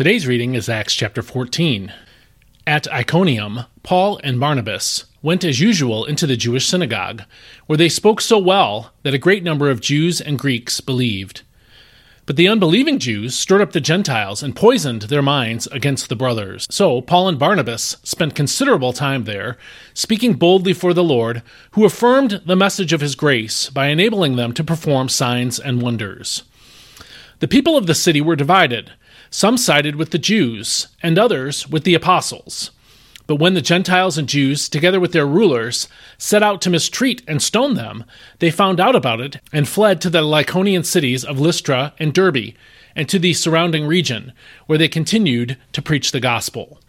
Today's reading is Acts chapter 14. At Iconium, Paul and Barnabas went as usual into the Jewish synagogue, where they spoke so well that a great number of Jews and Greeks believed. But the unbelieving Jews stirred up the Gentiles and poisoned their minds against the brothers. So Paul and Barnabas spent considerable time there, speaking boldly for the Lord, who affirmed the message of his grace by enabling them to perform signs and wonders. The people of the city were divided. Some sided with the Jews, and others with the apostles. But when the Gentiles and Jews, together with their rulers, set out to mistreat and stone them, they found out about it and fled to the Lycaonian cities of Lystra and Derbe, and to the surrounding region, where they continued to preach the gospel.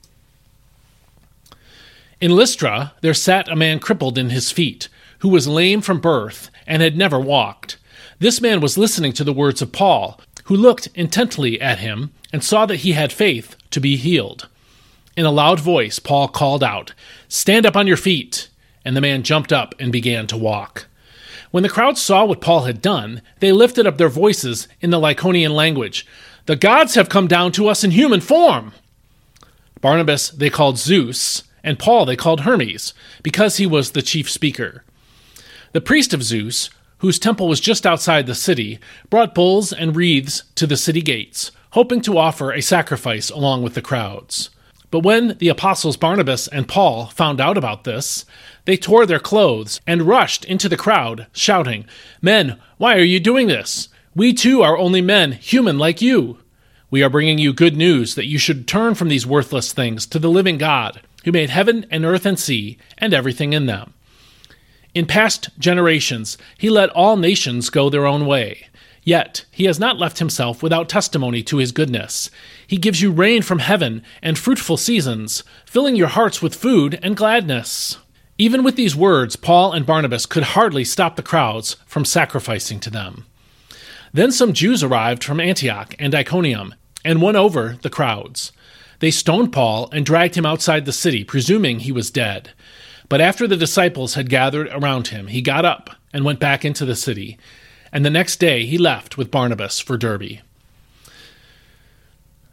In Lystra there sat a man crippled in his feet, who was lame from birth and had never walked. This man was listening to the words of Paul, who looked intently at him and saw that he had faith to be healed. In a loud voice, Paul called out, Stand up on your feet! And the man jumped up and began to walk. When the crowd saw what Paul had done, they lifted up their voices in the Lycaonian language The gods have come down to us in human form! Barnabas they called Zeus, and Paul they called Hermes, because he was the chief speaker. The priest of Zeus, whose temple was just outside the city, brought bulls and wreaths to the city gates, hoping to offer a sacrifice along with the crowds. But when the apostles Barnabas and Paul found out about this, they tore their clothes and rushed into the crowd, shouting, Men, why are you doing this? We too are only men, human like you. We are bringing you good news that you should turn from these worthless things to the living God, who made heaven and earth and sea, and everything in them. In past generations, he let all nations go their own way. Yet he has not left himself without testimony to his goodness. He gives you rain from heaven and fruitful seasons, filling your hearts with food and gladness. Even with these words, Paul and Barnabas could hardly stop the crowds from sacrificing to them. Then some Jews arrived from Antioch and Iconium and won over the crowds. They stoned Paul and dragged him outside the city, presuming he was dead. But after the disciples had gathered around him, he got up and went back into the city and the next day he left with Barnabas for Derbe.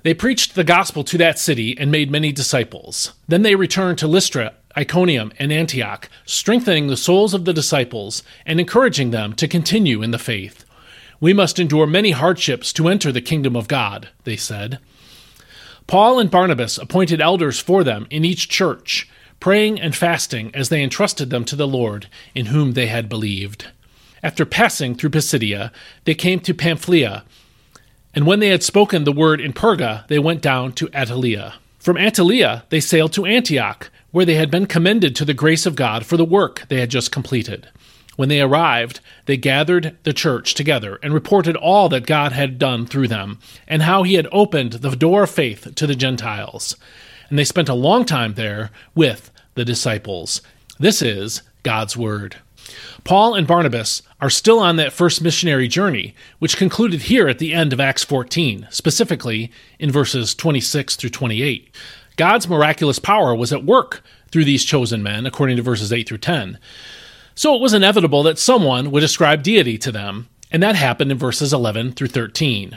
They preached the gospel to that city and made many disciples. Then they returned to Lystra, Iconium, and Antioch, strengthening the souls of the disciples and encouraging them to continue in the faith. We must endure many hardships to enter the kingdom of God, they said. Paul and Barnabas appointed elders for them in each church, praying and fasting as they entrusted them to the Lord, in whom they had believed. After passing through Pisidia, they came to Pamphylia, and when they had spoken the word in Perga, they went down to Attalia. From Attalia, they sailed to Antioch, where they had been commended to the grace of God for the work they had just completed. When they arrived, they gathered the church together and reported all that God had done through them, and how he had opened the door of faith to the Gentiles. And they spent a long time there with the disciples. This is God's Word. Paul and Barnabas are still on that first missionary journey, which concluded here at the end of Acts 14, specifically in verses 26 through 28. God's miraculous power was at work through these chosen men, according to verses 8 through 10. So it was inevitable that someone would ascribe deity to them, and that happened in verses 11 through 13.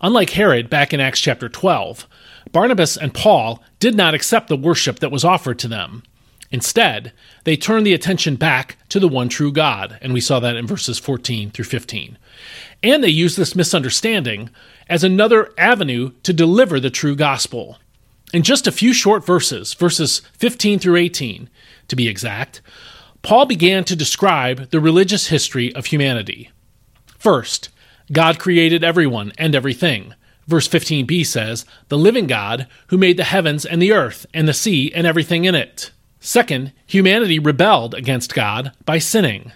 Unlike Herod back in Acts chapter 12, Barnabas and Paul did not accept the worship that was offered to them. Instead, they turned the attention back to the one true God, and we saw that in verses 14 through 15. And they used this misunderstanding as another avenue to deliver the true gospel. In just a few short verses, verses 15 through 18 to be exact, Paul began to describe the religious history of humanity. First, God created everyone and everything. Verse 15b says, The living God, who made the heavens and the earth and the sea and everything in it. Second, humanity rebelled against God by sinning.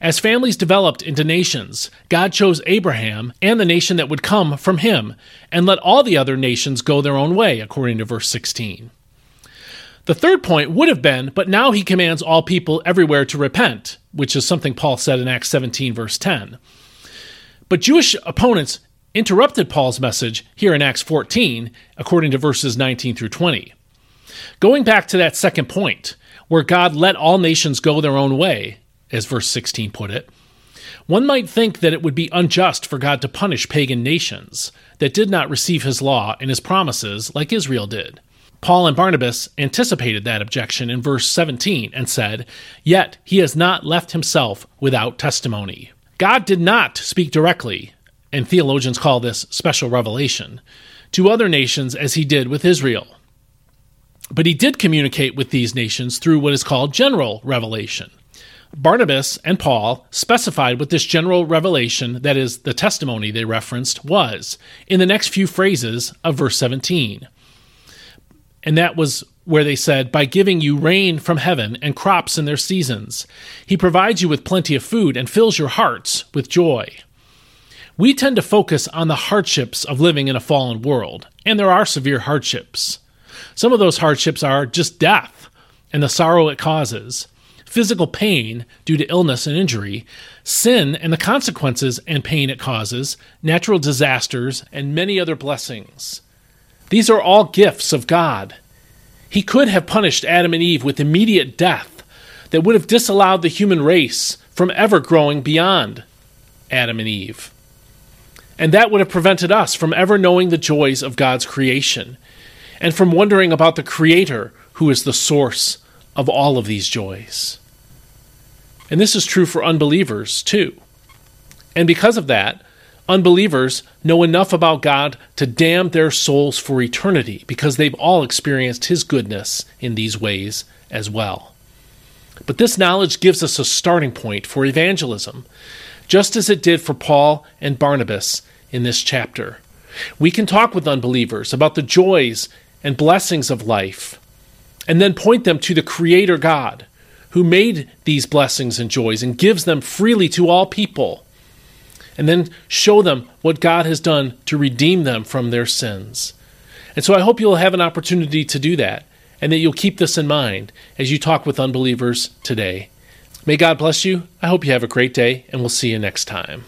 As families developed into nations, God chose Abraham and the nation that would come from him, and let all the other nations go their own way, according to verse 16. The third point would have been, but now he commands all people everywhere to repent, which is something Paul said in Acts 17, verse 10. But Jewish opponents interrupted Paul's message here in Acts 14, according to verses 19 through 20. Going back to that second point, where God let all nations go their own way, as verse 16 put it, One might think that it would be unjust for God to punish pagan nations that did not receive his law and his promises like Israel did. Paul and Barnabas anticipated that objection in verse 17 and said, Yet he has not left himself without testimony. God did not speak directly, and theologians call this special revelation, to other nations as he did with Israel. But he did communicate with these nations through what is called general revelation. Barnabas and Paul specified what this general revelation, that is, the testimony they referenced, was in the next few phrases of verse 17. And that was where they said, By giving you rain from heaven and crops in their seasons, he provides you with plenty of food and fills your hearts with joy. We tend to focus on the hardships of living in a fallen world, and there are severe hardships. Some of those hardships are just death and the sorrow it causes physical pain due to illness and injury, sin and the consequences and pain it causes, natural disasters, and many other blessings. These are all gifts of God. He could have punished Adam and Eve with immediate death that would have disallowed the human race from ever growing beyond Adam and Eve. And that would have prevented us from ever knowing the joys of God's creation and from wondering about the Creator who is the source of all of these joys. And this is true for unbelievers too. And because of that, unbelievers know enough about God to damn their souls for eternity because they've all experienced His goodness in these ways as well. But this knowledge gives us a starting point for evangelism, just as it did for Paul and Barnabas in this chapter. We can talk with unbelievers about the joys and blessings of life, and then point them to the Creator God who made these blessings and joys and gives them freely to all people, and then show them what God has done to redeem them from their sins. And so I hope you'll have an opportunity to do that, and that you'll keep this in mind as you talk with unbelievers today. May God bless you. I hope you have a great day, and we'll see you next time.